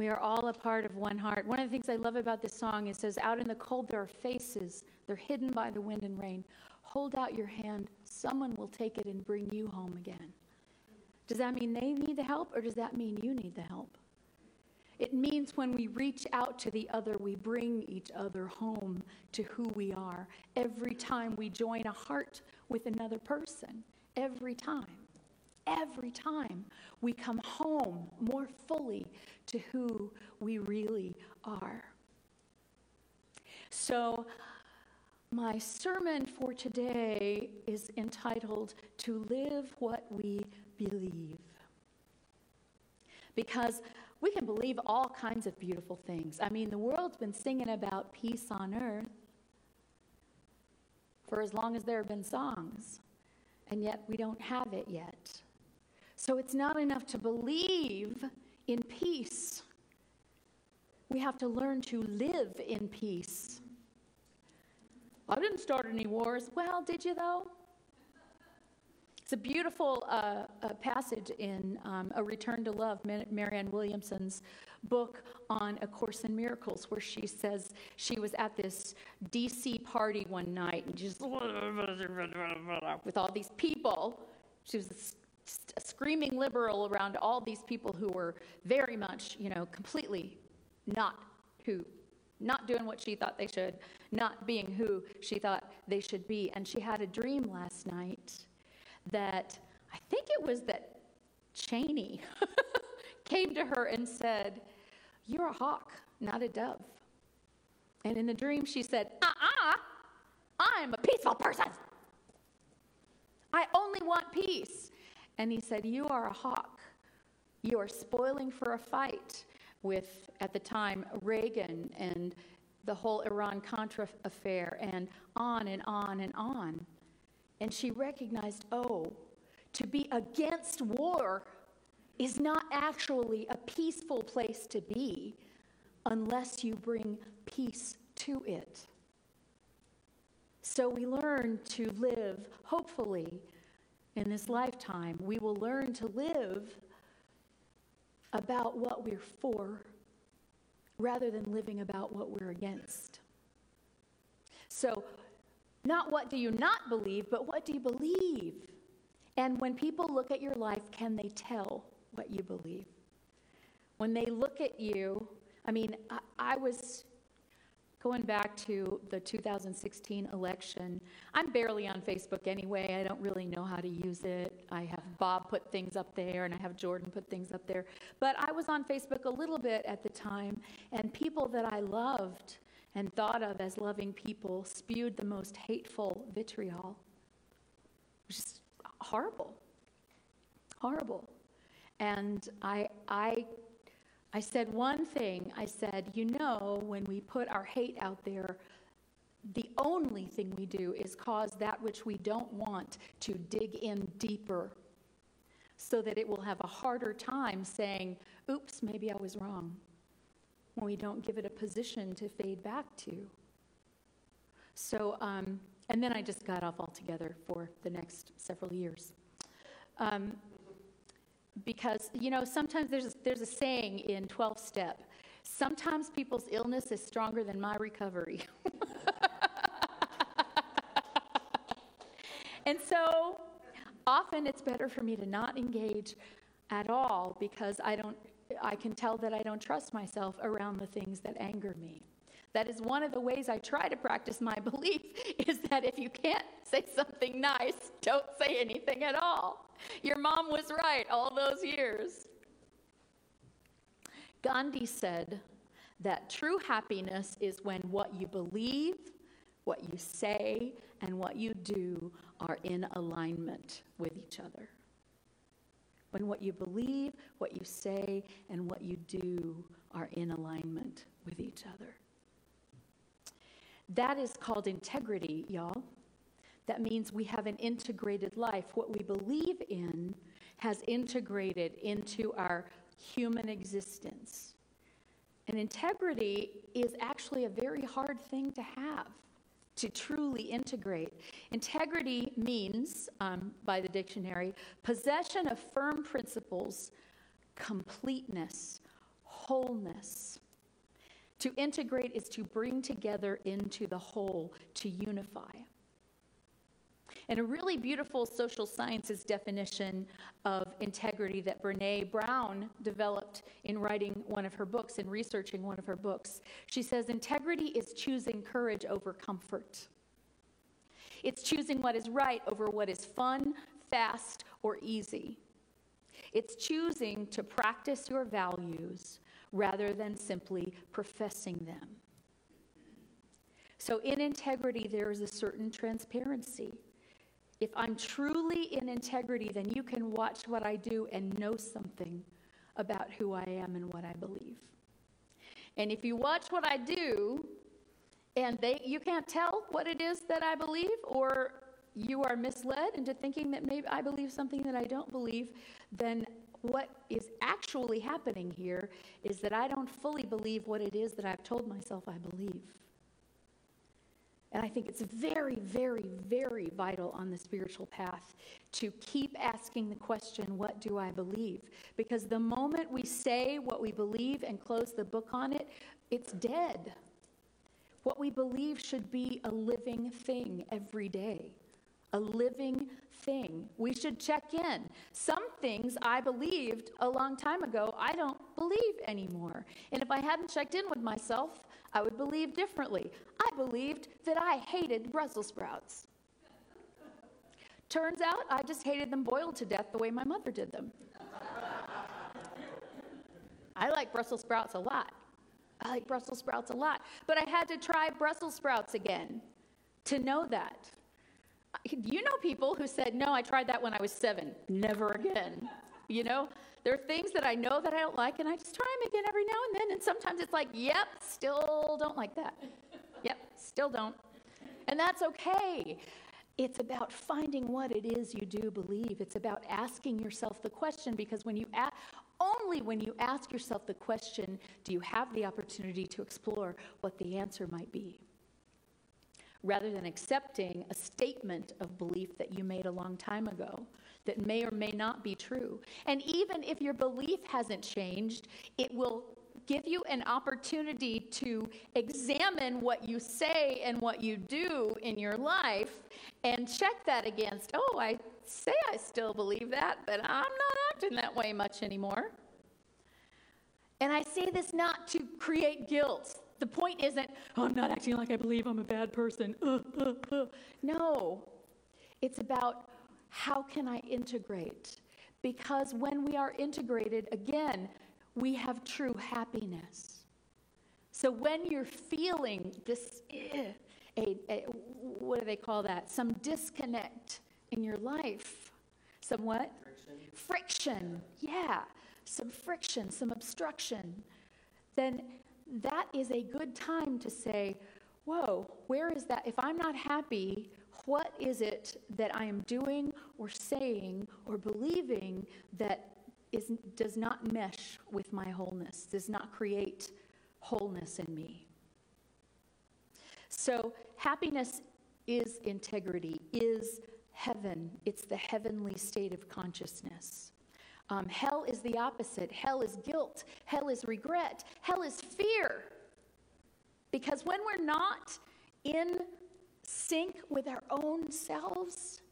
We are all a part of one heart. One of the things I love about this song is it says, Out in the cold, there are faces. They're hidden by the wind and rain. Hold out your hand. Someone will take it and bring you home again. Does that mean they need the help, or does that mean you need the help? It means when we reach out to the other, we bring each other home to who we are. Every time we join a heart with another person, every time, every time we come home more fully to who we really are. So, my sermon for today is entitled To Live What We Believe. Because we can believe all kinds of beautiful things. I mean, the world's been singing about peace on earth for as long as there have been songs, and yet we don't have it yet. So it's not enough to believe in peace. We have to learn to live in peace. I didn't start any wars. Well, did you though? It's a beautiful uh, uh, passage in um, A Return to Love, Marianne Williamson's book on A Course in Miracles, where she says she was at this DC party one night and just with all these people. She was a screaming liberal around all these people who were very much, you know, completely not who not doing what she thought they should, not being who she thought they should be. And she had a dream last night that I think it was that Cheney came to her and said, You're a hawk, not a dove. And in the dream, she said, Uh uh-uh, uh, I'm a peaceful person. I only want peace. And he said, You are a hawk. You are spoiling for a fight with, at the time, Reagan and the whole Iran Contra affair, and on and on and on. And she recognized, oh, to be against war is not actually a peaceful place to be unless you bring peace to it. So we learn to live, hopefully, in this lifetime, we will learn to live about what we're for rather than living about what we're against. So, not what do you not believe, but what do you believe? And when people look at your life, can they tell what you believe? When they look at you, I mean, I, I was going back to the 2016 election. I'm barely on Facebook anyway. I don't really know how to use it. I have Bob put things up there and I have Jordan put things up there. But I was on Facebook a little bit at the time, and people that I loved and thought of as loving people spewed the most hateful vitriol, which is horrible. Horrible. And I, I, I said one thing. I said, you know, when we put our hate out there, the only thing we do is cause that which we don't want to dig in deeper so that it will have a harder time saying, oops, maybe I was wrong when we don't give it a position to fade back to. So, um, and then I just got off altogether for the next several years. Um, because, you know, sometimes there's, there's a saying in 12 step sometimes people's illness is stronger than my recovery. and so often it's better for me to not engage at all because I don't I can tell that I don't trust myself around the things that anger me. That is one of the ways I try to practice my belief is that if you can't say something nice, don't say anything at all. Your mom was right all those years. Gandhi said that true happiness is when what you believe, what you say, and what you do are in alignment with each other when what you believe, what you say, and what you do are in alignment with each other. That is called integrity, y'all. That means we have an integrated life. What we believe in has integrated into our human existence. And integrity is actually a very hard thing to have to truly integrate. Integrity means, um, by the dictionary, possession of firm principles, completeness, wholeness. To integrate is to bring together into the whole, to unify. And a really beautiful social sciences definition of integrity that Brene Brown developed in writing one of her books and researching one of her books. She says, Integrity is choosing courage over comfort. It's choosing what is right over what is fun, fast, or easy. It's choosing to practice your values rather than simply professing them. So, in integrity, there is a certain transparency. If I'm truly in integrity, then you can watch what I do and know something about who I am and what I believe. And if you watch what I do and they you can't tell what it is that I believe or you are misled into thinking that maybe I believe something that I don't believe, then what is actually happening here is that I don't fully believe what it is that I've told myself I believe. And I think it's very, very, very vital on the spiritual path to keep asking the question, What do I believe? Because the moment we say what we believe and close the book on it, it's dead. What we believe should be a living thing every day. A living thing. We should check in. Some things I believed a long time ago, I don't believe anymore. And if I hadn't checked in with myself, I would believe differently. I believed that I hated Brussels sprouts. Turns out I just hated them boiled to death the way my mother did them. I like Brussels sprouts a lot. I like Brussels sprouts a lot. But I had to try Brussels sprouts again to know that. You know people who said, No, I tried that when I was seven, never again. You know, there are things that I know that I don't like, and I just try them again every now and then. And sometimes it's like, Yep, still don't like that. Yep, still don't. And that's okay. It's about finding what it is you do believe. It's about asking yourself the question because when you ask, only when you ask yourself the question do you have the opportunity to explore what the answer might be rather than accepting a statement of belief that you made a long time ago that may or may not be true. And even if your belief hasn't changed, it will give you an opportunity to examine what you say and what you do in your life and check that against, oh, I say I still believe that, but I'm not acting that way much anymore. And I say this not to create guilt. The point isn't, oh, I'm not acting like I believe I'm a bad person. Uh, uh, uh. No, it's about how can I integrate? Because when we are integrated, again, we have true happiness. So when you're feeling this, eh, a, a, what do they call that? Some disconnect in your life. Some what? Friction. Friction, yeah. Some friction, some obstruction. Then that is a good time to say, whoa, where is that? If I'm not happy, what is it that I am doing or saying or believing that is, does not mesh with my wholeness, does not create wholeness in me? So, happiness is integrity, is heaven. It's the heavenly state of consciousness. Um, hell is the opposite. Hell is guilt. Hell is regret. Hell is fear. Because when we're not in sync with our own selves,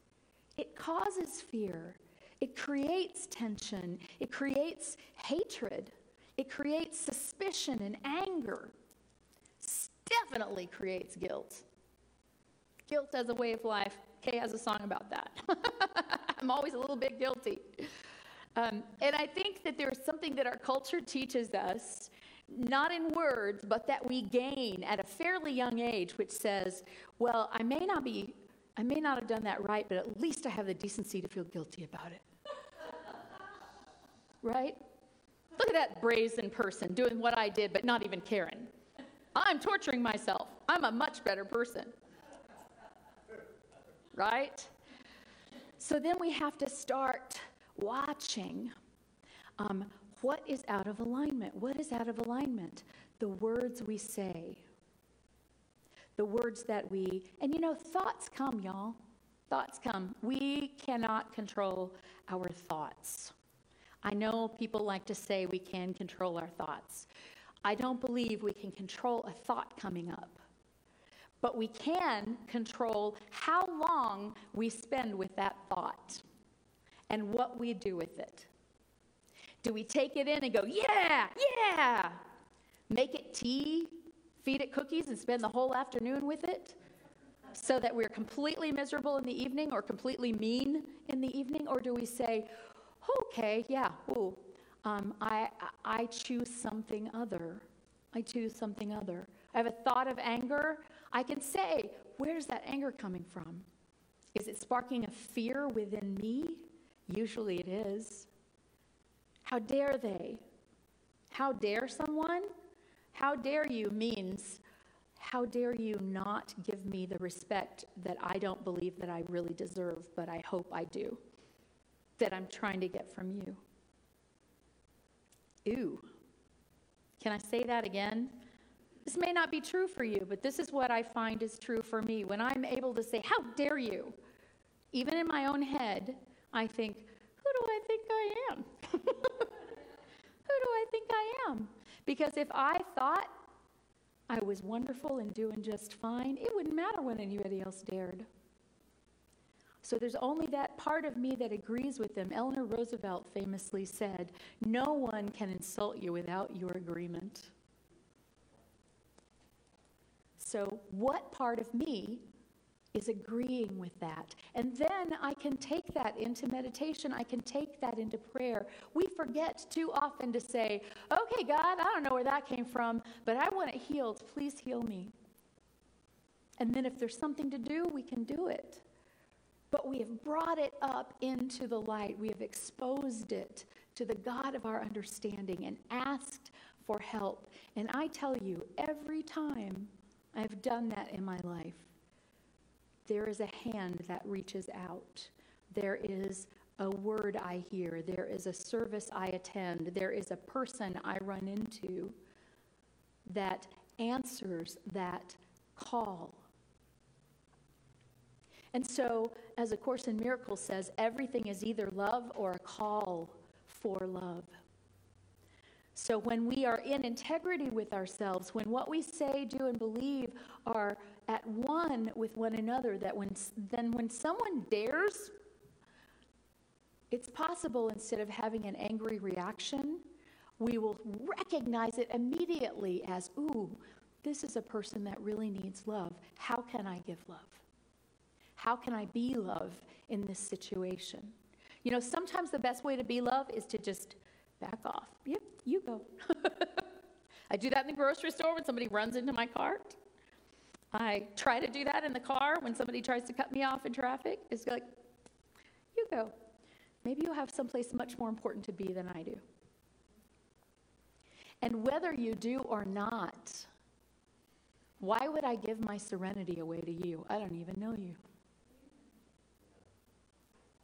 it causes fear. It creates tension. It creates hatred. It creates suspicion and anger. Definitely creates guilt. Guilt as a way of life. Kay has a song about that. I'm always a little bit guilty. Um, and I think that there's something that our culture teaches us, not in words, but that we gain at a fairly young age, which says, well, I may not be, I may not have done that right, but at least I have the decency to feel guilty about it. right? Look at that brazen person doing what I did, but not even caring. I'm torturing myself. I'm a much better person. Right? So then we have to start watching um, what is out of alignment. What is out of alignment? The words we say, the words that we, and you know, thoughts come, y'all. Thoughts come. We cannot control our thoughts. I know people like to say we can control our thoughts. I don't believe we can control a thought coming up. But we can control how long we spend with that thought and what we do with it. Do we take it in and go, yeah, yeah? Make it tea, feed it cookies, and spend the whole afternoon with it? So that we're completely miserable in the evening or completely mean in the evening? Or do we say, okay, yeah, ooh, um, I, I choose something other. I choose something other. I have a thought of anger. I can say, where's that anger coming from? Is it sparking a fear within me? Usually it is. How dare they? How dare someone? How dare you means, how dare you not give me the respect that I don't believe that I really deserve, but I hope I do, that I'm trying to get from you? Ooh. Can I say that again? This may not be true for you, but this is what I find is true for me. When I'm able to say, How dare you? Even in my own head, I think, Who do I think I am? Who do I think I am? Because if I thought I was wonderful and doing just fine, it wouldn't matter when anybody else dared. So there's only that part of me that agrees with them. Eleanor Roosevelt famously said, No one can insult you without your agreement. So, what part of me is agreeing with that? And then I can take that into meditation. I can take that into prayer. We forget too often to say, Okay, God, I don't know where that came from, but I want it healed. Please heal me. And then if there's something to do, we can do it but we have brought it up into the light. We have exposed it to the God of our understanding and asked for help. And I tell you, every time I've done that in my life, there is a hand that reaches out. There is a word I hear. There is a service I attend. There is a person I run into that answers that call. And so, as A Course in Miracles says, everything is either love or a call for love. So, when we are in integrity with ourselves, when what we say, do, and believe are at one with one another, that when, then when someone dares, it's possible instead of having an angry reaction, we will recognize it immediately as, ooh, this is a person that really needs love. How can I give love? How can I be love in this situation? You know, sometimes the best way to be love is to just back off. Yep, you go. I do that in the grocery store when somebody runs into my cart. I try to do that in the car when somebody tries to cut me off in traffic. It's like, you go. Maybe you have someplace much more important to be than I do. And whether you do or not, why would I give my serenity away to you? I don't even know you.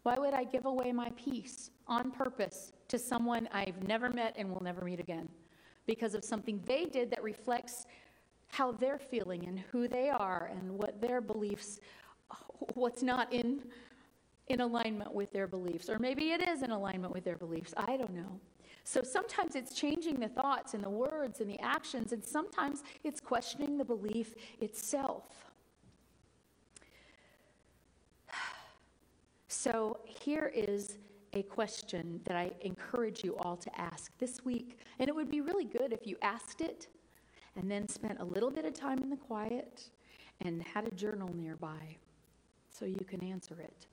Why would I give away my peace on purpose to someone I've never met and will never meet again? Because of something they did that reflects how they're feeling and who they are and what their beliefs, what's not in, in alignment with their beliefs. Or maybe it is in alignment with their beliefs. I don't know. So sometimes it's changing the thoughts and the words and the actions, and sometimes it's questioning the belief itself. So here is a question that I encourage you all to ask this week. And it would be really good if you asked it and then spent a little bit of time in the quiet and had a journal nearby so you can answer it.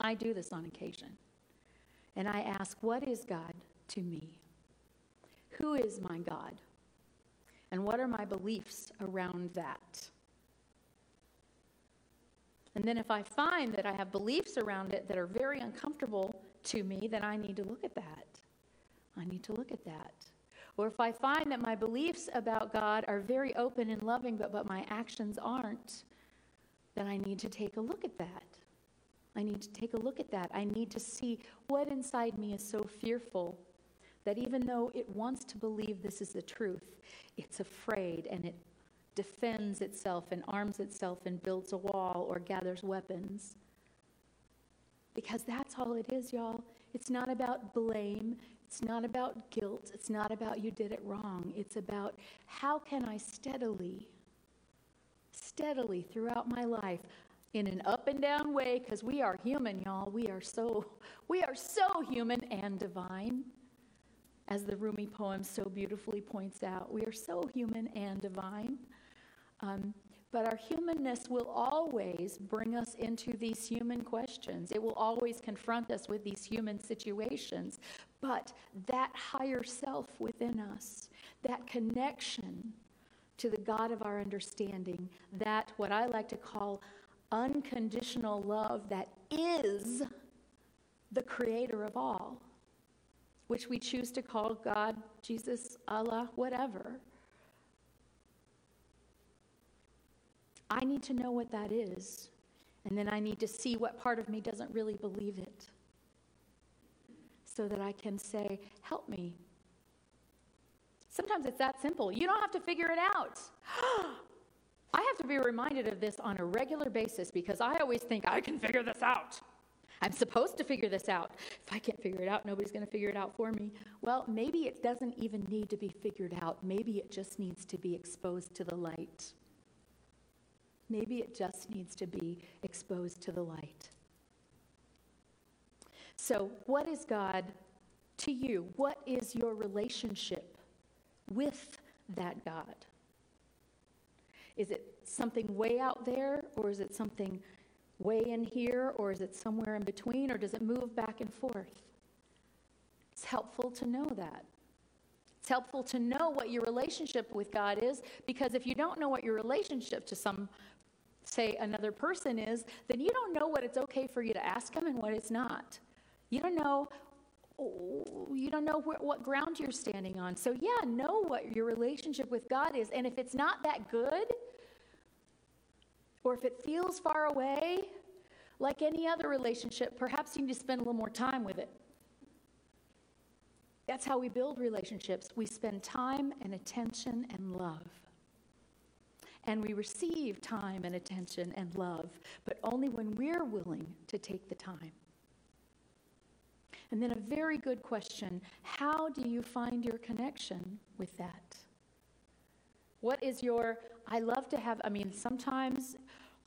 I do this on occasion. And I ask, What is God to me? Who is my God? And what are my beliefs around that? And then if I find that I have beliefs around it that are very uncomfortable to me, then I need to look at that. I need to look at that. Or if I find that my beliefs about God are very open and loving, but, but my actions aren't, then I need to take a look at that. I need to take a look at that. I need to see what inside me is so fearful that even though it wants to believe this is the truth, it's afraid and it defends itself and arms itself and builds a wall or gathers weapons. Because that's all it is, y'all. it's not about blame, it's not about guilt, it's not about you did it wrong. It's about how can I steadily, steadily throughout my life, in an up and down way, because we are human, y'all. We are so, we are so human and divine. As the Rumi poem so beautifully points out, we are so human and divine. Um, but our humanness will always bring us into these human questions. It will always confront us with these human situations. But that higher self within us, that connection to the God of our understanding, that what I like to call unconditional love that is the creator of all, which we choose to call God, Jesus, Allah, whatever. I need to know what that is, and then I need to see what part of me doesn't really believe it so that I can say, Help me. Sometimes it's that simple. You don't have to figure it out. I have to be reminded of this on a regular basis because I always think I can figure this out. I'm supposed to figure this out. If I can't figure it out, nobody's going to figure it out for me. Well, maybe it doesn't even need to be figured out. Maybe it just needs to be exposed to the light. Maybe it just needs to be exposed to the light. So, what is God to you? What is your relationship with that God? Is it something way out there, or is it something way in here, or is it somewhere in between, or does it move back and forth? It's helpful to know that. It's helpful to know what your relationship with God is because if you don't know what your relationship to some say another person is, then you don't know what it's okay for you to ask them and what it's not. You don't know you don't know wh- what ground you're standing on. So yeah, know what your relationship with God is and if it's not that good or if it feels far away, like any other relationship, perhaps you need to spend a little more time with it. That's how we build relationships. We spend time and attention and love and we receive time and attention and love, but only when we're willing to take the time. And then a very good question how do you find your connection with that? What is your, I love to have, I mean, sometimes,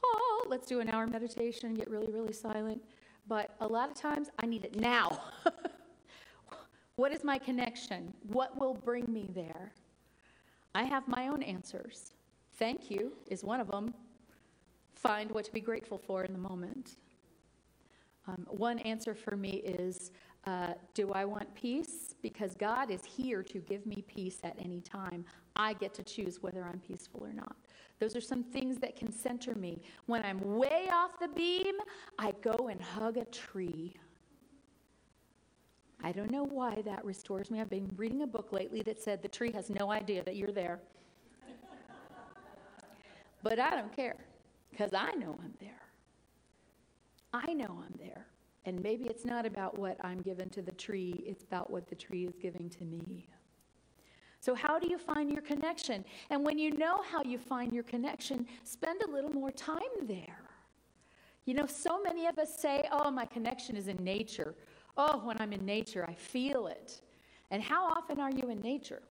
oh, let's do an hour meditation, and get really, really silent. But a lot of times, I need it now. what is my connection? What will bring me there? I have my own answers. Thank you is one of them. Find what to be grateful for in the moment. Um, one answer for me is uh, Do I want peace? Because God is here to give me peace at any time. I get to choose whether I'm peaceful or not. Those are some things that can center me. When I'm way off the beam, I go and hug a tree. I don't know why that restores me. I've been reading a book lately that said the tree has no idea that you're there. But I don't care because I know I'm there. I know I'm there. And maybe it's not about what I'm given to the tree, it's about what the tree is giving to me. So, how do you find your connection? And when you know how you find your connection, spend a little more time there. You know, so many of us say, Oh, my connection is in nature. Oh, when I'm in nature, I feel it. And how often are you in nature?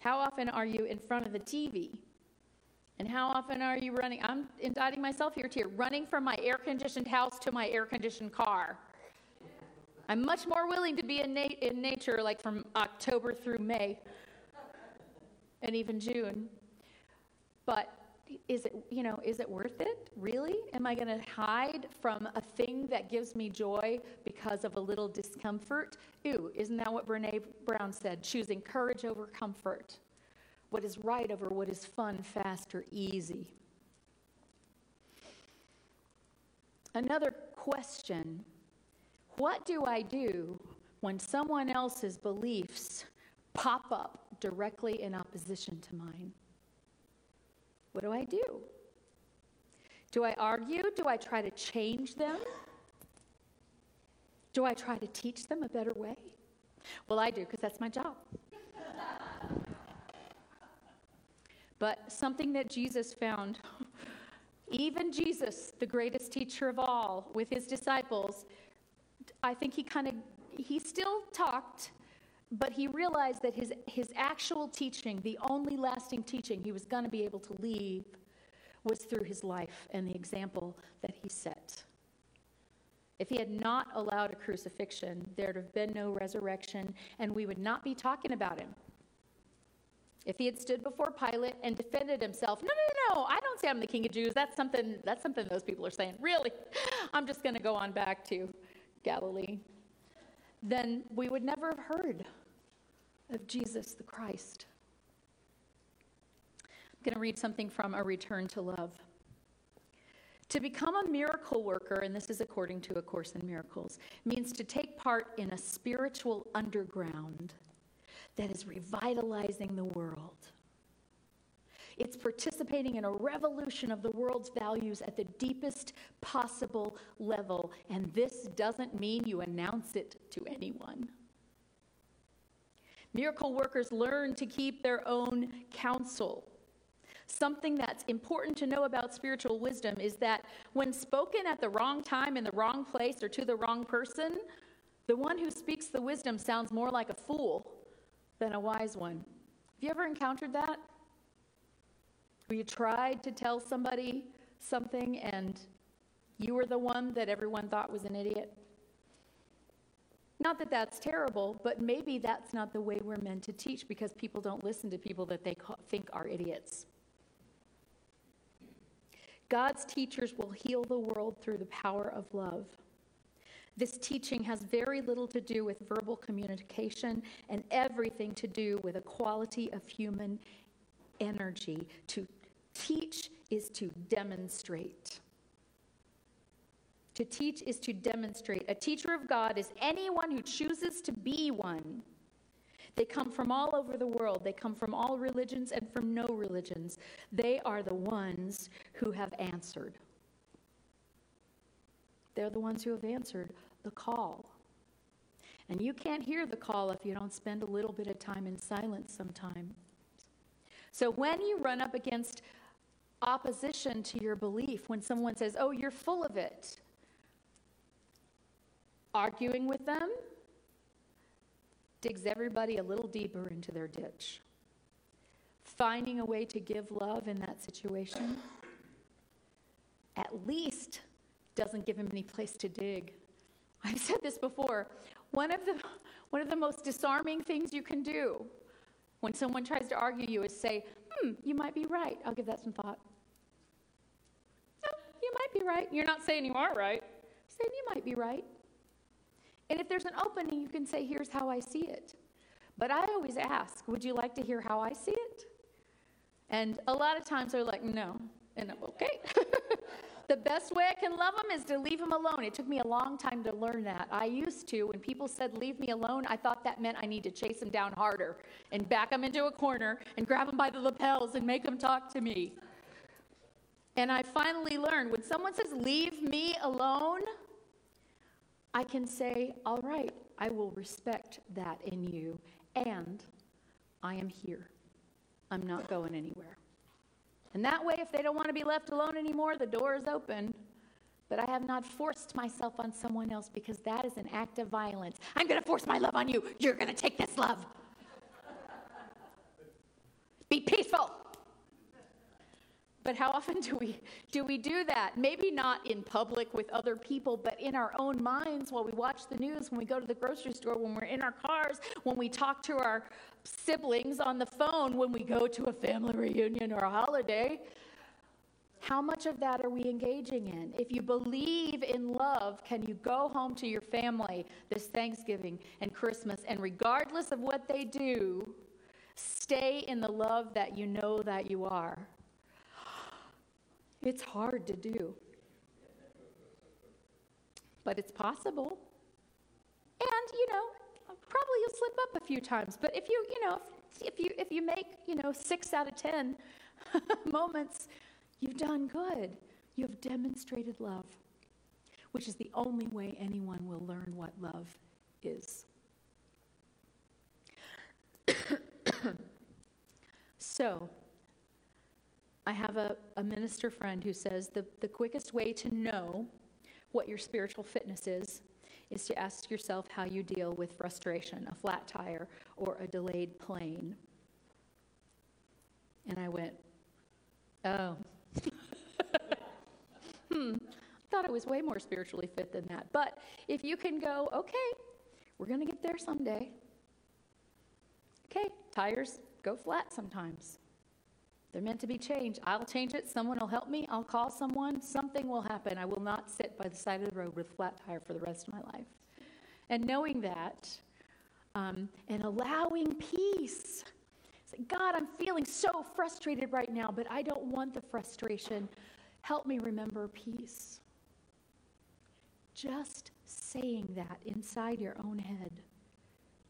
How often are you in front of the TV? And how often are you running? I'm indicting myself here too. Running from my air conditioned house to my air conditioned car. I'm much more willing to be in, na- in nature like from October through May and even June. But is it, you know, is it worth it? Really? Am I going to hide from a thing that gives me joy because of a little discomfort? Ew, isn't that what Brene Brown said? Choosing courage over comfort. What is right over what is fun, fast, or easy. Another question What do I do when someone else's beliefs pop up directly in opposition to mine? What do I do? Do I argue? Do I try to change them? Do I try to teach them a better way? Well, I do because that's my job. but something that Jesus found, even Jesus, the greatest teacher of all, with his disciples, I think he kind of, he still talked, but he realized that his, his actual teaching, the only lasting teaching he was going to be able to leave, was through his life and the example that he set. If he had not allowed a crucifixion, there'd have been no resurrection, and we would not be talking about him. If he had stood before Pilate and defended himself, no, no, no, I don't say I'm the king of Jews. That's something, that's something those people are saying. Really? I'm just going to go on back to Galilee. Then we would never have heard of Jesus the Christ. I'm going to read something from A Return to Love. To become a miracle worker, and this is according to A Course in Miracles, means to take part in a spiritual underground that is revitalizing the world. It's participating in a revolution of the world's values at the deepest possible level. And this doesn't mean you announce it to anyone. Miracle workers learn to keep their own counsel. Something that's important to know about spiritual wisdom is that when spoken at the wrong time in the wrong place or to the wrong person, the one who speaks the wisdom sounds more like a fool than a wise one. Have you ever encountered that? You tried to tell somebody something and you were the one that everyone thought was an idiot? Not that that's terrible, but maybe that's not the way we're meant to teach because people don't listen to people that they think are idiots. God's teachers will heal the world through the power of love. This teaching has very little to do with verbal communication and everything to do with a quality of human energy. To teach is to demonstrate. To teach is to demonstrate. A teacher of God is anyone who chooses to be one. They come from all over the world. They come from all religions and from no religions. They are the ones who have answered. They're the ones who have answered the call. And you can't hear the call if you don't spend a little bit of time in silence sometimes. So when you run up against opposition to your belief, when someone says, Oh, you're full of it, arguing with them digs everybody a little deeper into their ditch. Finding a way to give love in that situation at least doesn't give him any place to dig. I've said this before. One of the one of the most disarming things you can do when someone tries to argue you is say, "Hmm, you might be right. I'll give that some thought." No, you might be right. You're not saying you are right. You're saying you might be right. And if there's an opening, you can say, "Here's how I see it." But I always ask, "Would you like to hear how I see it?" And a lot of times they're like, "No." And I'm okay. The best way I can love them is to leave them alone. It took me a long time to learn that. I used to, when people said, leave me alone, I thought that meant I need to chase them down harder and back them into a corner and grab them by the lapels and make them talk to me. And I finally learned when someone says, leave me alone, I can say, all right, I will respect that in you, and I am here. I'm not going anywhere. And that way, if they don't want to be left alone anymore, the door is open. But I have not forced myself on someone else because that is an act of violence. I'm going to force my love on you. You're going to take this love. Be peaceful. But how often do we do we do that? Maybe not in public with other people, but in our own minds while we watch the news, when we go to the grocery store, when we're in our cars, when we talk to our siblings on the phone, when we go to a family reunion or a holiday. How much of that are we engaging in? If you believe in love, can you go home to your family this Thanksgiving and Christmas and regardless of what they do, stay in the love that you know that you are? It's hard to do. But it's possible. And, you know, probably you'll slip up a few times. But if you, you know, if you if you make, you know, 6 out of 10 moments, you've done good. You've demonstrated love, which is the only way anyone will learn what love is. so, I have a, a minister friend who says the, the quickest way to know what your spiritual fitness is is to ask yourself how you deal with frustration, a flat tire, or a delayed plane. And I went, oh. hmm, I thought I was way more spiritually fit than that. But if you can go, okay, we're going to get there someday. Okay, tires go flat sometimes. They're meant to be changed. I'll change it. Someone will help me. I'll call someone. Something will happen. I will not sit by the side of the road with a flat tire for the rest of my life. And knowing that um, and allowing peace. Say, God, I'm feeling so frustrated right now, but I don't want the frustration. Help me remember peace. Just saying that inside your own head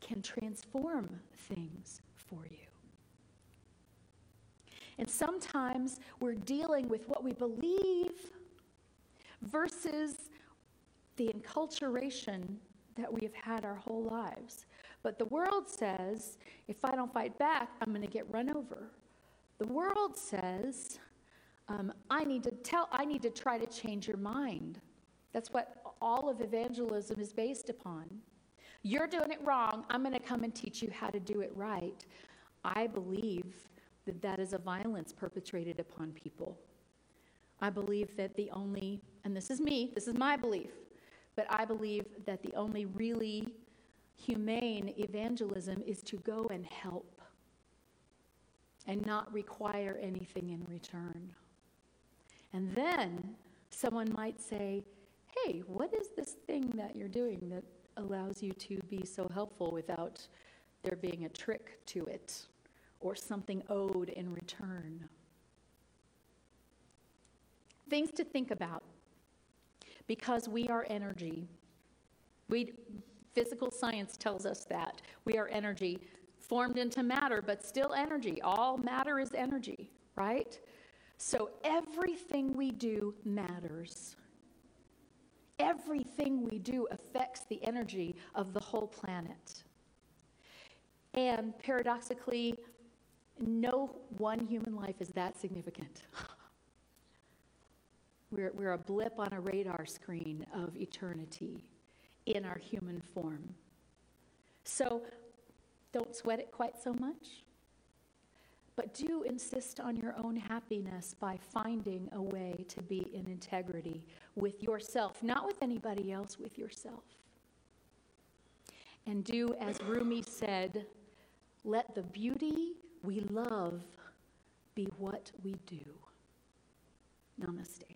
can transform things for you. And sometimes we're dealing with what we believe versus the enculturation that we have had our whole lives. But the world says, if I don't fight back, I'm going to get run over. The world says, um, I need to tell, I need to try to change your mind. That's what all of evangelism is based upon. You're doing it wrong. I'm going to come and teach you how to do it right. I believe that that is a violence perpetrated upon people. I believe that the only, and this is me, this is my belief, but I believe that the only really humane evangelism is to go and help and not require anything in return. And then someone might say, Hey, what is this thing that you're doing that allows you to be so helpful without there being a trick to it? Or something owed in return. Things to think about because we are energy. We, physical science tells us that. We are energy formed into matter, but still energy. All matter is energy, right? So everything we do matters. Everything we do affects the energy of the whole planet. And paradoxically, no one human life is that significant. we're, we're a blip on a radar screen of eternity in our human form. So don't sweat it quite so much. But do insist on your own happiness by finding a way to be in integrity with yourself, not with anybody else, with yourself. And do as Rumi said, let the beauty we love be what we do. Namaste.